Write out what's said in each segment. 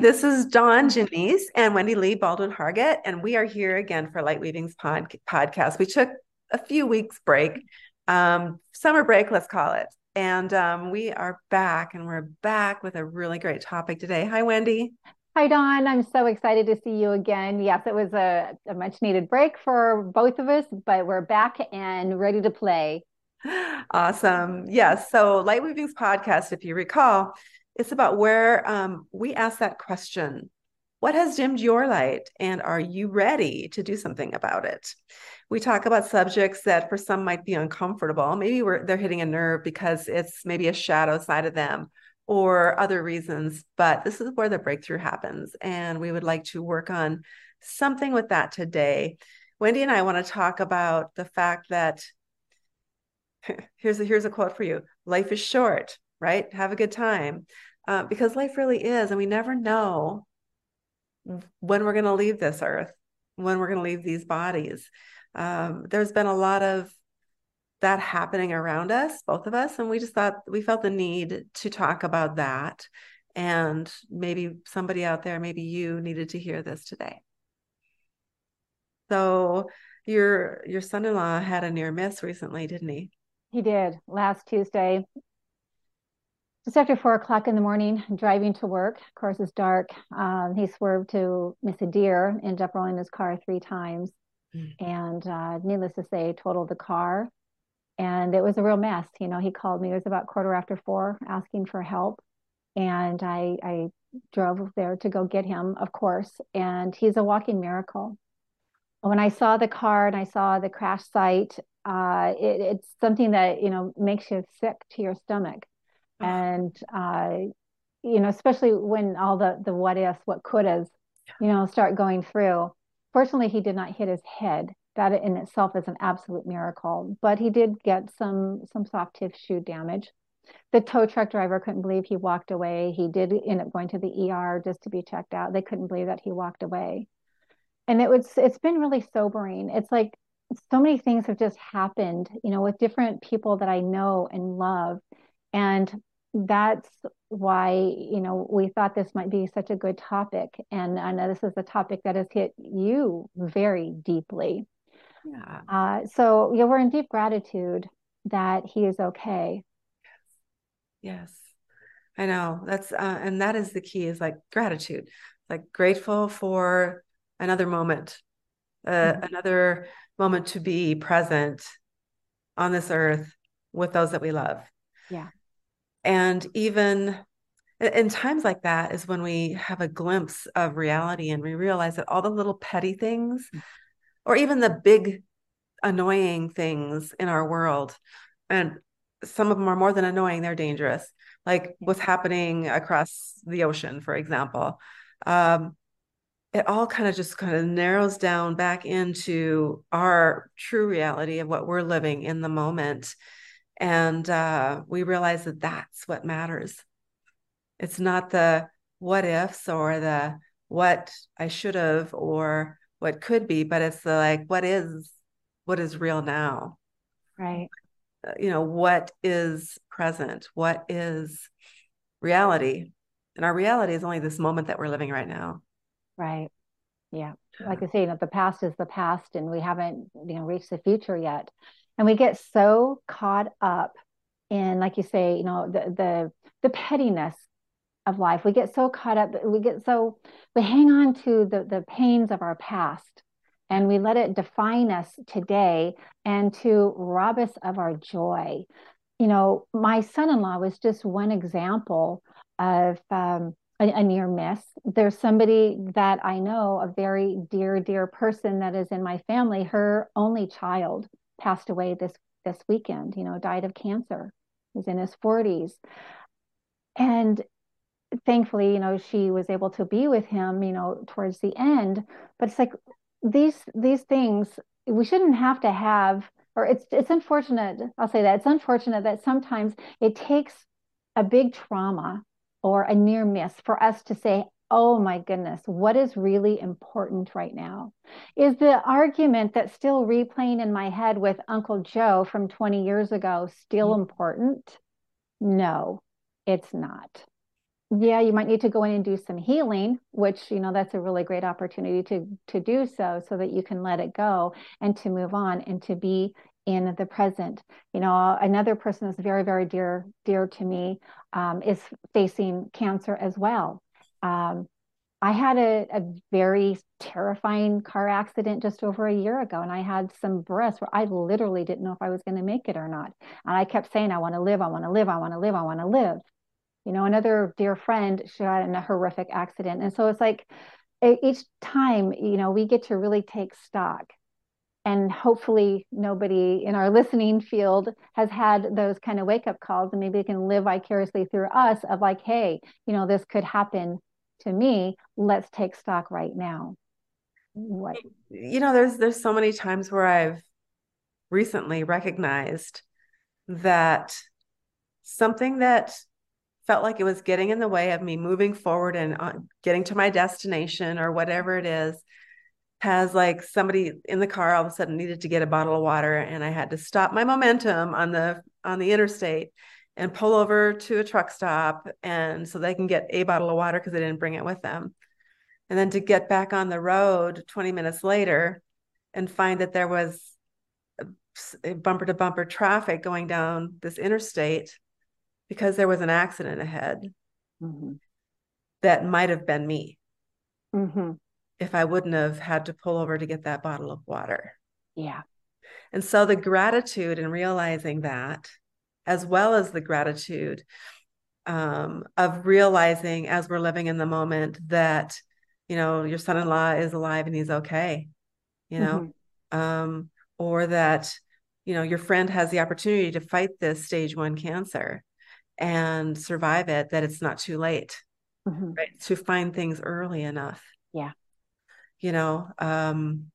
this is Dawn Jenyce and Wendy Lee Baldwin Hargett, and we are here again for Light Weavings pod- podcast. We took a few weeks break, um, summer break, let's call it, and um, we are back, and we're back with a really great topic today. Hi, Wendy. Hi, Dawn. I'm so excited to see you again. Yes, it was a, a much needed break for both of us, but we're back and ready to play. Awesome. Yes. So, Light Weavings podcast, if you recall, it's about where um, we ask that question What has dimmed your light? And are you ready to do something about it? We talk about subjects that for some might be uncomfortable. Maybe they're hitting a nerve because it's maybe a shadow side of them or other reasons, but this is where the breakthrough happens. And we would like to work on something with that today. Wendy and I want to talk about the fact that here's a, here's a quote for you life is short right? Have a good time. Uh, because life really is, and we never know when we're going to leave this earth, when we're going to leave these bodies. Um, there's been a lot of that happening around us, both of us, and we just thought we felt the need to talk about that. And maybe somebody out there, maybe you needed to hear this today. So your your son-in-law had a near miss recently, didn't he? He did last Tuesday just after four o'clock in the morning, driving to work. Of course, it's dark. Um, he swerved to miss a deer, ended up rolling his car three times, mm. and uh, needless to say, totaled the car. And it was a real mess. You know, he called me. It was about quarter after four, asking for help, and I, I drove there to go get him, of course. And he's a walking miracle. When I saw the car and I saw the crash site, uh, it, it's something that you know makes you sick to your stomach and uh, you know, especially when all the the what ifs, what couldas, you know, start going through. Fortunately, he did not hit his head. That in itself is an absolute miracle. But he did get some some soft tissue damage. The tow truck driver couldn't believe he walked away. He did end up going to the ER just to be checked out. They couldn't believe that he walked away. And it was it's been really sobering. It's like so many things have just happened, you know, with different people that I know and love. And that's why you know we thought this might be such a good topic. And i know this is a topic that has hit you very deeply. Yeah. Uh, so yeah we're in deep gratitude that he is okay. Yes, yes. i know. That's uh, and that is the key is like gratitude. Like grateful for another moment uh, mm-hmm. another moment to be present on this earth with those that we love. Yeah and even in times like that is when we have a glimpse of reality and we realize that all the little petty things mm. or even the big annoying things in our world and some of them are more than annoying they're dangerous like what's happening across the ocean for example um, it all kind of just kind of narrows down back into our true reality of what we're living in the moment and uh, we realize that that's what matters. It's not the what ifs or the what I should have or what could be, but it's the like what is what is real now. Right. Uh, you know, what is present? What is reality? And our reality is only this moment that we're living right now. Right. Yeah. Like I say, you know, the past is the past and we haven't, you know, reached the future yet and we get so caught up in like you say you know the the the pettiness of life. We get so caught up we get so we hang on to the the pains of our past and we let it define us today and to rob us of our joy. You know my son-in-law was just one example of um, a, a, near miss. There's somebody that i know a very dear dear person that is in my family her only child passed away this this weekend you know died of cancer he's in his 40s and thankfully you know she was able to be with him you know towards the end. But it's like these these things we shouldn't have to have or it's it's unfortunate i'll say that it's unfortunate that sometimes it takes a big trauma or a near miss for us to say oh my goodness, what is really important right now? Is the argument that's still replaying in my head with Uncle Joe from 20 years ago still mm-hmm. important? No, it's not. yeah you might need to go in and do some healing which you know that's a really great opportunity to to do so so that you can let it go and to move on and to be in the present you know another person that's very very dear dear to me um, is facing cancer as well um, i had a, a very terrifying car accident just over a year ago and i had some breaths where i literally didn't know if i was going to make it or not. And i kept saying i want to live i want to live i want to live i want to live. You know another dear friend she got in a horrific accident. And so it's like each time you know we get to really take stock. And hopefully nobody in our listening field has had those kind of wake up calls and maybe they can live vicariously through us of like hey you know this could happen to me let's take stock right now. What? You know there's there's so many times where i've recently recognized that something that felt like it was getting in the way of me moving forward and uh, getting to my destination or whatever it is has like somebody in the car all of a sudden needed to get a bottle of water and I had to stop my momentum on the on the interstate and pull over to a truck stop and so they can get a bottle of water because they didn't bring it with them. And then to get back on the road 20 minutes later and find that there was bumper to bumper traffic going down this interstate because there was an accident ahead mm-hmm. that might have been me. Mm-hmm if I wouldn't have had to pull over to get that bottle of water. Yeah. And so the gratitude in realizing that, as well as the gratitude um, of realizing as we're living in the moment that, you know, your son in law is alive and he's okay, you know, mm-hmm. um, or that, you know, your friend has the opportunity to fight this stage one cancer and survive it, that it's not too late, mm-hmm. right? To find things early enough. Yeah you know um,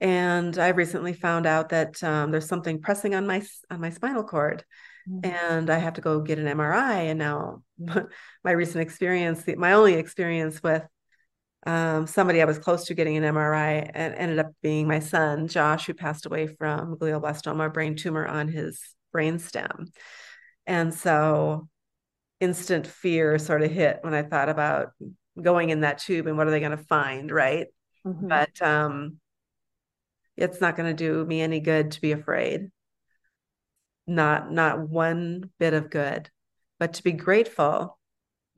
and i recently found out that um, there's something pressing on my on my spinal cord mm-hmm. and i have to go get an mri and now my recent experience my only experience with um, somebody i was close to getting an mri and ended up being my son josh who passed away from glioblastoma brain tumor on his brain stem and so instant fear sort of hit when i thought about going in that tube and what are they going to find right mm-hmm. but um it's not going to do me any good to be afraid. Not not one bit of good. But to be grateful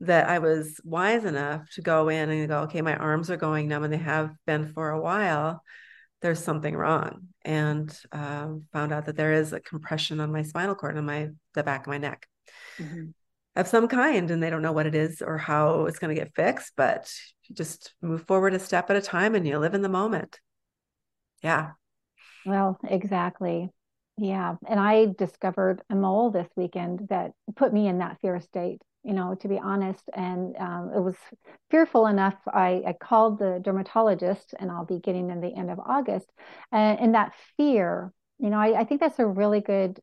that i was wise enough to go in and go okay my arms are going numb and they have been for a while. There's something wrong. And uh, found out that there is a compression on my spinal cord on my the back of my neck. Mm-hmm. of some kind and they don't know what it is or how it's going to get fixed but you just move forward a step at a time and you live in the moment. Yeah. Well, exactly. Yeah. And I discovered a mole this weekend that put me in that fear state, you know, to be honest. And um, it was fearful enough. I, I called the dermatologist and I'll be getting in the end of August. And, and that fear, you know, I, I think that's a really good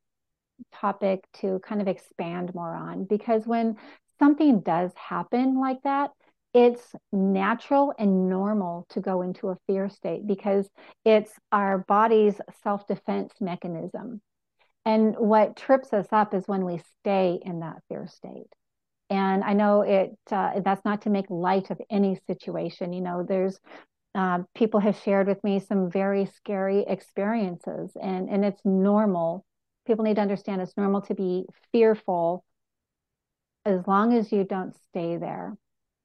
topic to kind of expand more on because when something does happen like that, it's natural and normal to go into a fear state because it's our body's self defense mechanism. And what trips us up is when we stay in that fear state. And I know it uh, that's not to make light of any situation. You know, there's uh, people have shared with me some very scary experiences, and and it's normal. People need to understand it's normal to be fearful as long as you don't stay there.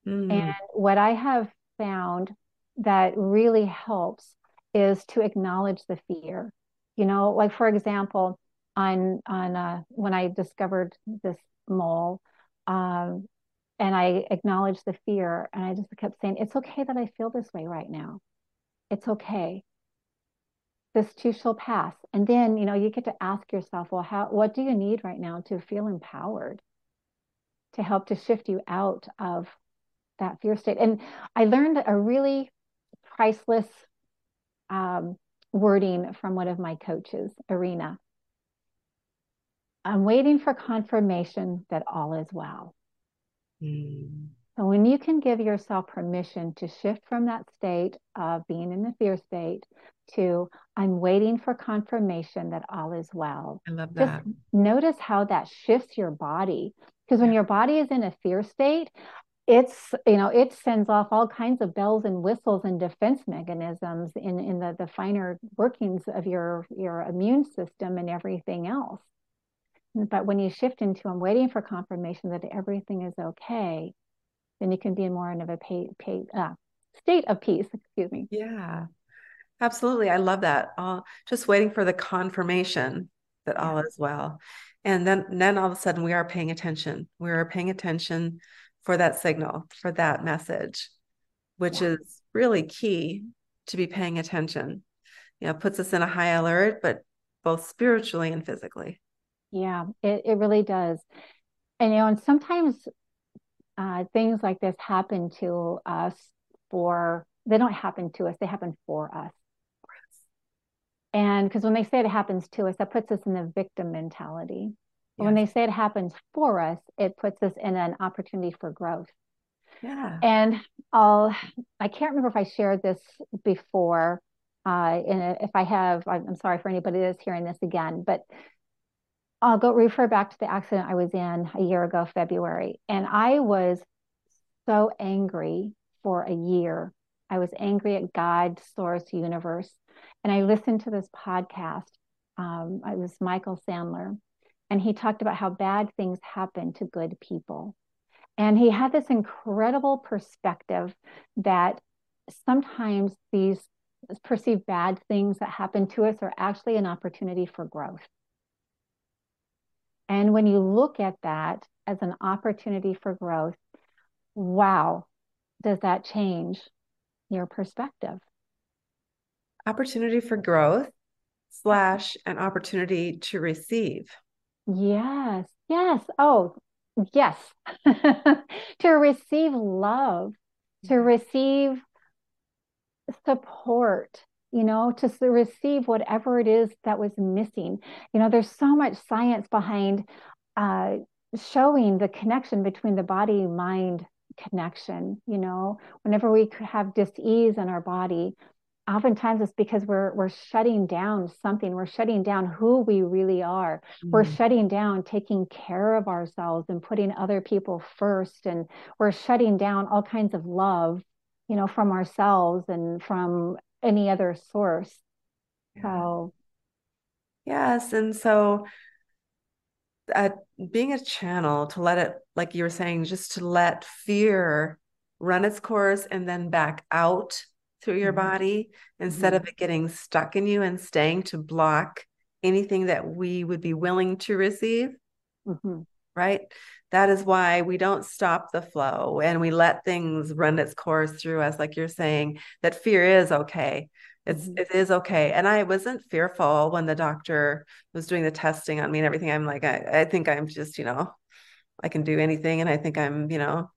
Mm. And what I have found that really helps is to acknowledge the fear. You know, like for example, on on uh, when I discovered this mole, um, and I acknowledged the fear, and I just kept saying, "It's okay that I feel this way right now. It's okay. This too shall pass." And then, you know, you get to ask yourself, "Well, how? What do you need right now to feel empowered?" To help to shift you out of that fear state. And I learned a really priceless um, wording from one of my coaches, Arena. I'm waiting for confirmation that all is well. Mm. So when you can give yourself permission to shift from that state of being in the fear state to I'm waiting for confirmation that all is well. I love that. Just notice how that shifts your body Because when your body is in a fear state, it's you know it sends off all kinds of bells and whistles and defense mechanisms in in the the finer workings of your your immune system and everything else. But when you shift into i'm waiting for confirmation that everything is okay then you can be in more of a pay, pay, uh, state of peace excuse me. Yeah absolutely. I love that. Uh, just waiting for the confirmation that yeah. all is well. And then then all of a sudden we are paying attention. We are paying attention for that signal, for that message, which yeah. is really key to be paying attention. You know, puts us in a high alert, but both spiritually and physically. Yeah, it, it really does. And you know, and sometimes uh, things like this happen to us for they don't happen to us, they happen for us. And because when they say it happens to us, that puts us in the victim mentality. Yeah. When they say it happens for us, it puts us in an opportunity for growth. Yeah. And I'll, I can't remember if I shared this before. Uh, and if I have, I'm sorry for anybody that's hearing this again, but I'll go refer back to the accident I was in a year ago, February. And I was so angry for a year. I was angry at God, source, universe. And I listened to this podcast. Um, it was Michael Sandler and he talked about how bad things happen to good people. And he had this incredible perspective that sometimes these perceived bad things that happen to us are actually an opportunity for growth. And when you look at that as an opportunity for growth, wow, does that change your perspective? Opportunity for growth slash an opportunity to receive. Yes, yes. Oh, yes. to receive love, to mm-hmm. receive support, you know, to receive whatever it is that was missing. You know, there's so much science behind uh, showing the connection between the body mind connection. You know, whenever we have dis-ease in our body, oftentimes it's because we're we're shutting down something we're shutting down who we really are mm. we're shutting down taking care of ourselves and putting other people first and we're shutting down all kinds of love you know from ourselves and from any other source yeah. so yes and so uh, being a channel to let it like you were saying just to let fear run its course and then back out through your mm-hmm. body instead mm-hmm. of it getting stuck in you and staying to block anything that we would be willing to receive. Mm-hmm. Right. That is why we don't stop the flow and we let things run its course through us. Like you're saying, that fear is okay. It's mm-hmm. it is okay. And I wasn't fearful when the doctor was doing the testing on me and everything. I'm like, I, I think I'm just, you know, I can do anything. And I think I'm, you know,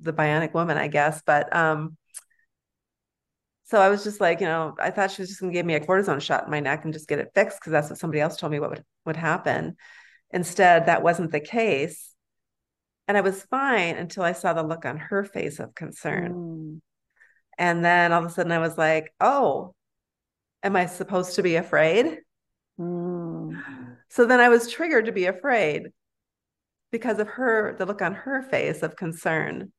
the bionic woman, I guess. But um, so I was just like, you know, I thought she was just going to give me a cortisone shot in my neck and just get it fixed because that's what somebody else told me what would, would happen. Instead, that wasn't the case. And I was fine until I saw the look on her face of concern. Mm. And then all of a sudden I was like, oh, am I supposed to be afraid? Mm. So then I was triggered to be afraid because of her, the look on her face of concern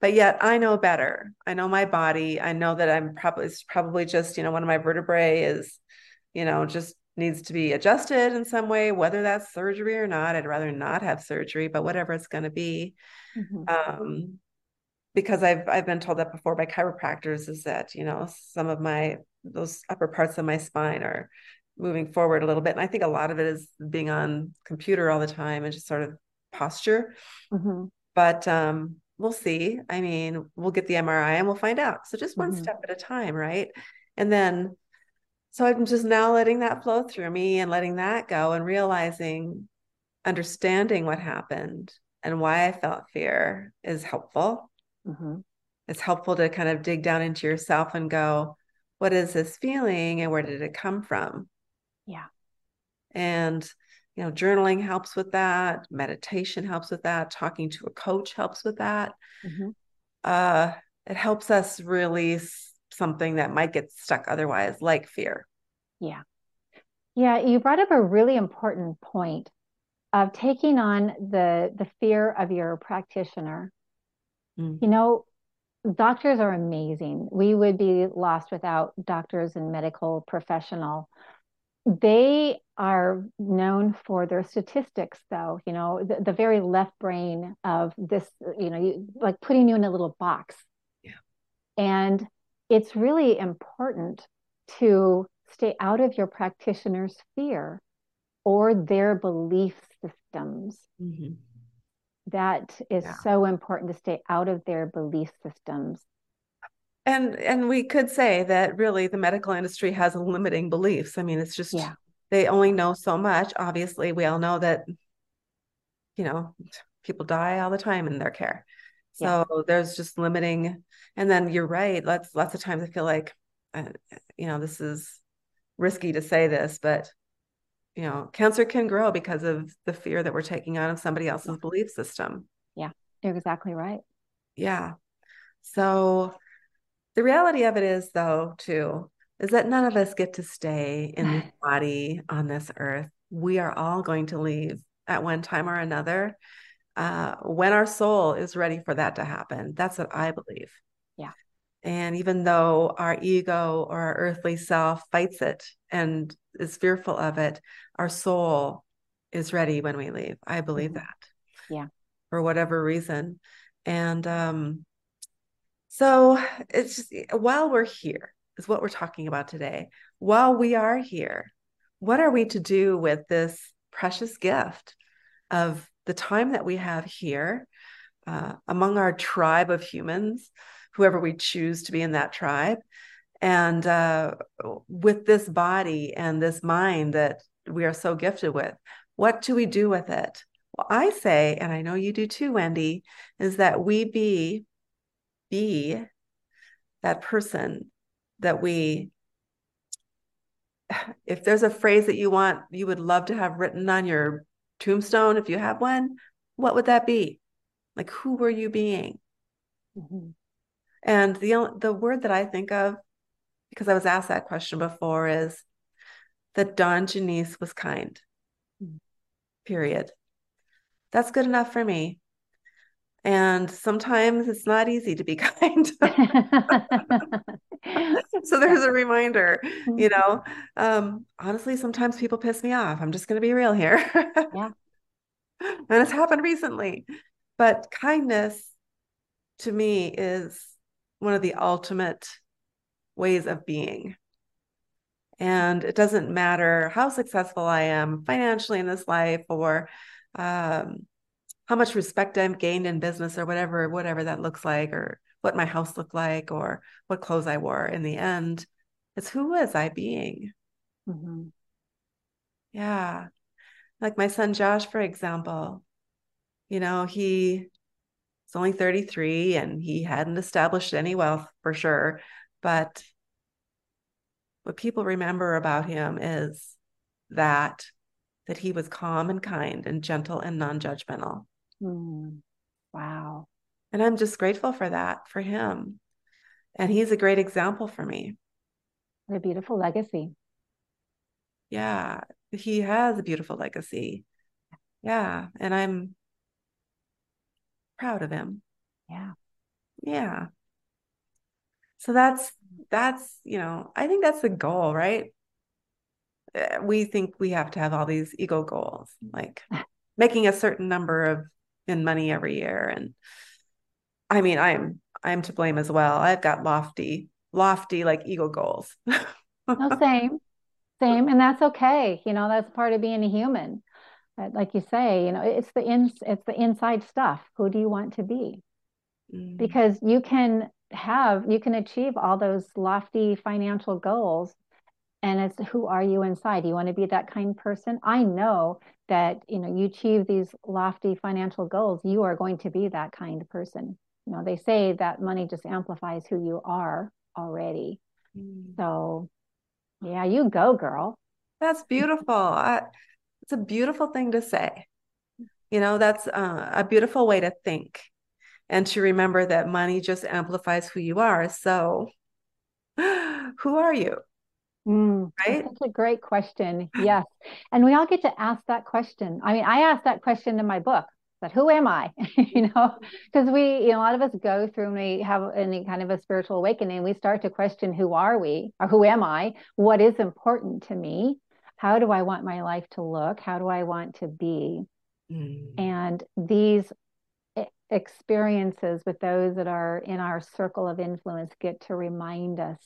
but yet I know better. I know my body. I know that I'm probably it's probably just, you know, one of my vertebrae is, you know, just needs to be adjusted in some way, whether that's surgery or not. I'd rather not have surgery, but whatever it's going to be. Mm-hmm. Um, because I've I've been told that before by chiropractors is that, you know, some of my those upper parts of my spine are moving forward a little bit. And I think a lot of it is being on computer all the time and just sort of posture. Mm-hmm. But um, we'll see. I mean, we'll get the MRI and we'll find out. So just one mm-hmm. step at a time, right? And then, so I'm just now letting that flow through me and letting that go and realizing, understanding what happened and why I felt fear is helpful. Mm-hmm. It's helpful to kind of dig down into yourself and go, what is this feeling and where did it come from? Yeah. And you know journaling helps with that meditation helps with that talking to a coach helps with that mm-hmm. uh, it helps us release something that might get stuck otherwise like fear yeah yeah you brought up a really important point of taking on the the fear of your practitioner. Mm. You know, doctors are amazing. We would be lost without doctors and medical professional. They are known for their statistics, though. You know, the, the very left brain of this. You know, you, like putting you in a little box. Yeah. And it's really important to stay out of your practitioner's fear or their belief systems. Mm-hmm. That is yeah. so important to stay out of their belief systems. And and we could say that really the medical industry has limiting beliefs. I mean, it's just yeah. they only know so much. Obviously, we all know that you know people die all the time in their care. So yeah. there's just limiting. And then you're right. Lots lots of times I feel like, uh, you know, this is risky to say this, but you know, cancer can grow because of the fear that we're taking on of somebody else's yeah. belief system. Yeah, you're exactly right. Yeah. So the reality of it is, though, too, is that none of us get to stay in this body on this earth. We are all going to leave at one time or another uh, when our soul is ready for that to happen. That's what I believe. Yeah. And even though our ego or our earthly self fights it and is fearful of it, our soul is ready when we leave. I believe mm-hmm. that. Yeah. For whatever reason. And um, so it's just while we're here, is what we're talking about today. While we are here, what are we to do with this precious gift of the time that we have here uh, among our tribe of humans, whoever we choose to be in that tribe, and uh, with this body and this mind that we are so gifted with what do we do with it well i say and i know you do too wendy is that we be be that person that we if there's a phrase that you want you would love to have written on your tombstone if you have one what would that be like who were you being mm-hmm. and the the word that i think of because I was asked that question before, is that Dawn Jenyce was kind. Period. That's good enough for me. And sometimes it's not easy to be kind. so there's a reminder, you know. Um, honestly, sometimes people piss me off. I'm just going to be real here. yeah. And it's happened recently. But kindness to me is one of the ultimate ways of being. And it doesn't matter how successful I am financially in this life or um, how much respect I've gained in business or whatever, whatever that looks like, or what my house looked like, or what clothes I wore. In the end, it's who was I being? Mm-hmm. Yeah. Like my son Josh, for example, you know, he only 33 and he hadn't established any wealth for sure, but what people remember about him is that that he was calm and kind and gentle and non-judgmental. Mm. Wow. And I'm just grateful for that for him. And he's a great example for me. What a beautiful legacy. Yeah, he has a beautiful legacy. Yeah, and I'm proud of him. Yeah. Yeah so that's that's you know i think that's the goal right uh, we think we have to have all these ego goals like making a certain number of in money every year. And i mean i'm i'm to blame as well. I've got lofty lofty like eagle goals. No same same. And that's okay. You know that's part of being a human. Like you say you know it's the in it's the inside stuff. Who do you want to be? Mm. because you can have you can achieve all those lofty financial goals and it's who are you inside? You want to be that kind person? I know that you know you achieve these lofty financial goals you are going to be that kind of person. You know they say that money just amplifies who you are already. Mm. so yeah you go girl. That's beautiful. I, it's a beautiful thing to say. You know that's uh, a beautiful way to think and to remember that money just amplifies who you are. So, who are you? Mm, right? That's a great question. Yes. And we all get to ask that question. I mean, I asked that question in my book that who am I? you know, because we, you know, a lot of us go through and we have any kind of a spiritual awakening, we start to question who are we or who am I? What is important to me? How do I want my life to look? How do I want to be? Mm. And these experiences with those that are in our circle of influence get to remind us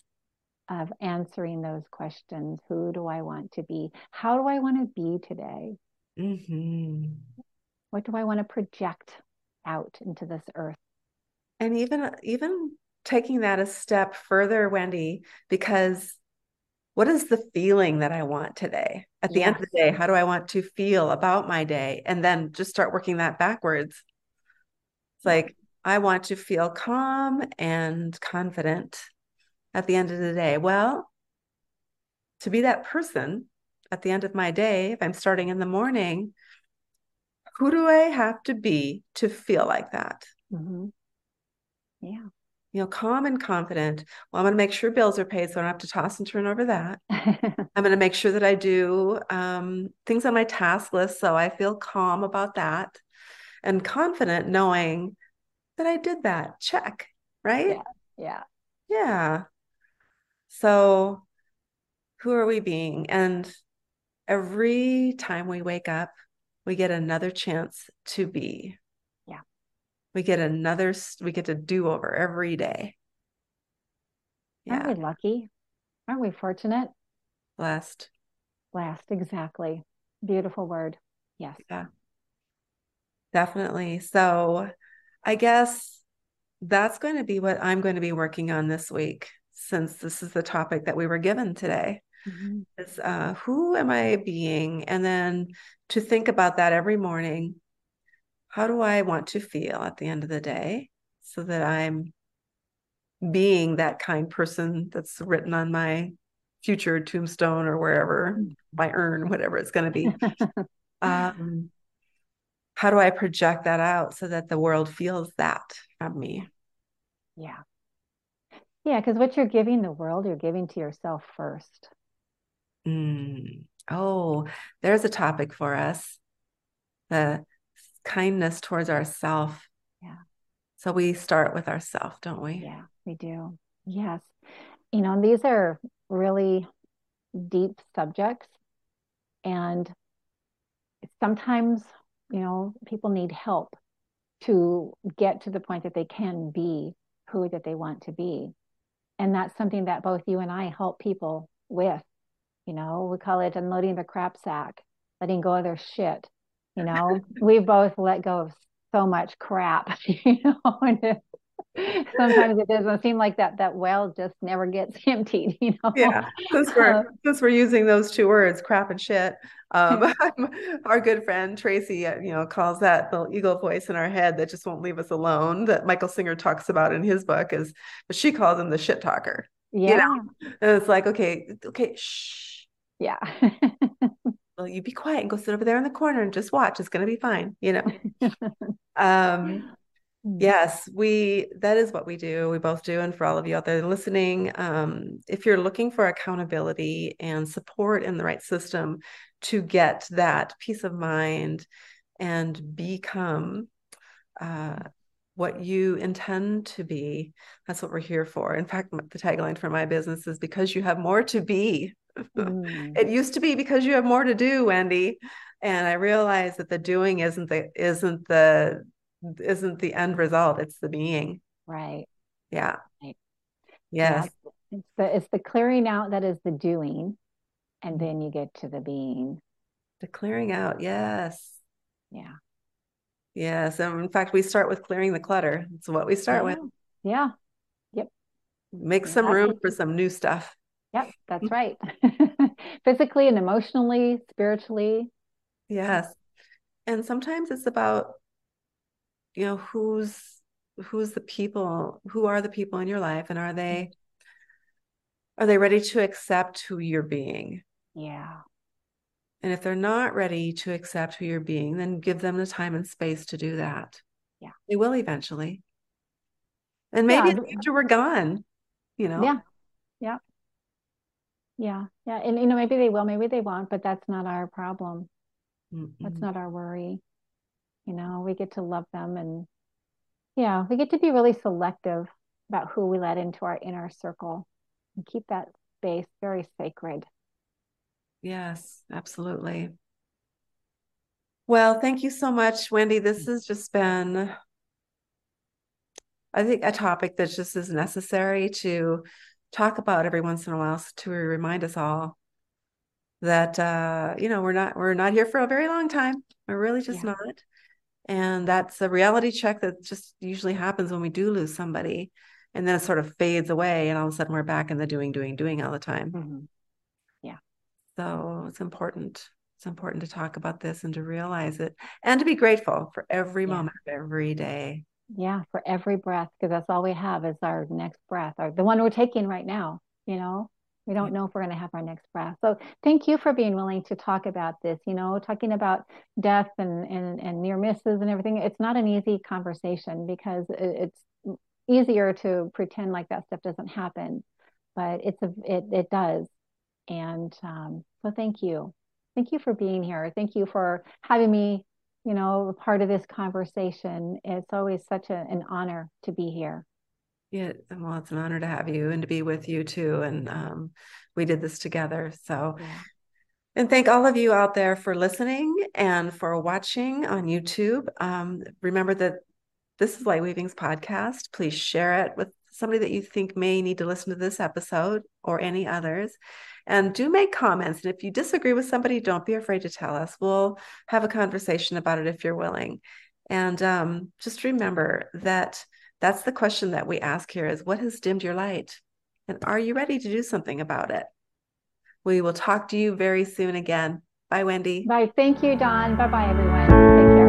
of answering those questions. Who do i want to be? How do i want to be today? Mm-hmm. what do i want to project out into this earth? And even even taking that a step further wendy because what is the feeling that i want today? At the yes. end of the day how do i want to feel about my day? And then just start working that backwards. It's like i want to feel calm and confident at the end of the day? Well, to be that person at the end of my day, if I'm starting in the morning, who do I have to be to feel like that? Mm-hmm. Yeah. You know, calm and confident. Well, I'm going to make sure bills are paid so I don't have to toss and turn over that. I'm going to make sure that I do um, things on my task list so I feel calm about that and confident knowing that I did that. Check. Right. Yeah. Yeah. Yeah. So, who are we being? And every time we wake up, we get another chance to be. Yeah. We get another, we get to do over every day. Yeah. Aren't we lucky? Aren't we fortunate? Blessed. Blessed, exactly. Beautiful word. Yes. Yeah. Definitely. So, I guess that's going to be what I'm going to be working on this week since this is the topic that we were given today mm-hmm. is uh, who am i being and then to think about that every morning how do i want to feel at the end of the day so that i'm being that kind person that's written on my future tombstone or wherever mm-hmm. my urn whatever it's going to be um, how do i project that out so that the world feels that from me yeah yeah, because what you're giving the world, you're giving to yourself first. Mm. Oh, there's a topic for us the kindness towards ourself. Yeah. So we start with ourself, don't we? Yeah, we do. Yes. You know, these are really deep subjects. And sometimes, you know, people need help to get to the point that they can be who that they want to be and that's something that both you and I help people with. You know, we call it unloading the crap sack, letting go of their shit. You know, we've both let go of so much crap, you know, and sometimes it doesn't seem like that that well just never gets emptied you know? Yeah since we're uh, since we're using those two words crap and shit um, our good friend tracy uh, you know calls that the eagle voice in our head that just won't leave us alone that michael singer talks about in his book is but she calls him the shit talker yeah. you know? and it's like okay okay shh. Yeah. Well you be quiet and go sit over there in the corner and just watch. It's going to be fine you know? Um. Yes, we that is what we do. We both do. And for all of you out there listening, um, if you're looking for accountability and support in the right system to get that peace of mind and become uh, what you intend to be, that's what we're here for. In fact, the tagline for my business is because you have more to be. Mm. it used to be because you have more to do, Wendy. And I realized that the doing isn't the isn't the isn't the end result it's the being. Right. Yeah. Right. yes. yeah. it's the it's the clearing out that is the doing and mm-hmm. then you get to the being. The clearing out yes. Yeah. Yes and in fact we start with clearing the clutter. It's what we start yeah. with. Yeah. Yep. Make some room for some new stuff. Yep that's mm-hmm. right. Physically and emotionally spiritually. Yes. And sometimes it's about you know who's who's the people who are the people in your life and are they mm-hmm. are they ready to accept who you're being yeah and if they're not ready to accept who you're being then give them the time and space to do that yeah they will eventually and maybe yeah. after we're gone you know yeah yeah Yeah. Yeah. And, you know, maybe they will, maybe they won't, but that's not our problem. Mm-mm. That's not our worry. You know, we get to love them and, yeah, we get to be really selective about who we let into our inner circle and keep that space very sacred. Yes, absolutely. Well, thank you so much, Wendy. This has just been, I think, a topic that just is necessary to talk about every once in a while to remind us all that uh, you know we're not we're not here for a very long time. We're really just yeah. not. And that's a reality check that just usually happens when we do lose somebody. And then it sort of fades away, and all of a sudden we're back in the doing, doing, doing all the time. Mm-hmm. Yeah. So it's important. It's important to talk about this and to realize it and to be grateful for every yeah. moment every day. Yeah, for every breath, because that's all we have is our next breath, or the one we're taking right now, you know? We don't know if we're going to have our next breath. So thank you for being willing to talk about this, you know, talking about death and, and, and near misses and everything. It's not an easy conversation because it's easier to pretend like that stuff doesn't happen, but it's a, it, it does. And um, so thank you. Thank you for being here. Thank you for having me, you know, part of this conversation. It's always such a, an honor to be here. Yeah, well, it's an honor to have you and to be with you too. And um, we did this together. So, yeah. and thank all of you out there for listening and for watching on YouTube. Um, remember that this is Light Weavings podcast. Please share it with somebody that you think may need to listen to this episode or any others. And do make comments. And if you disagree with somebody, don't be afraid to tell us. We'll have a conversation about it if you're willing. And um, just remember that that's the question that we ask here is what has dimmed your light? And are you ready to do something about it? We will talk to you very soon again. Bye, Wendy. Bye. Thank you, Dawn. Bye bye, everyone. Take care.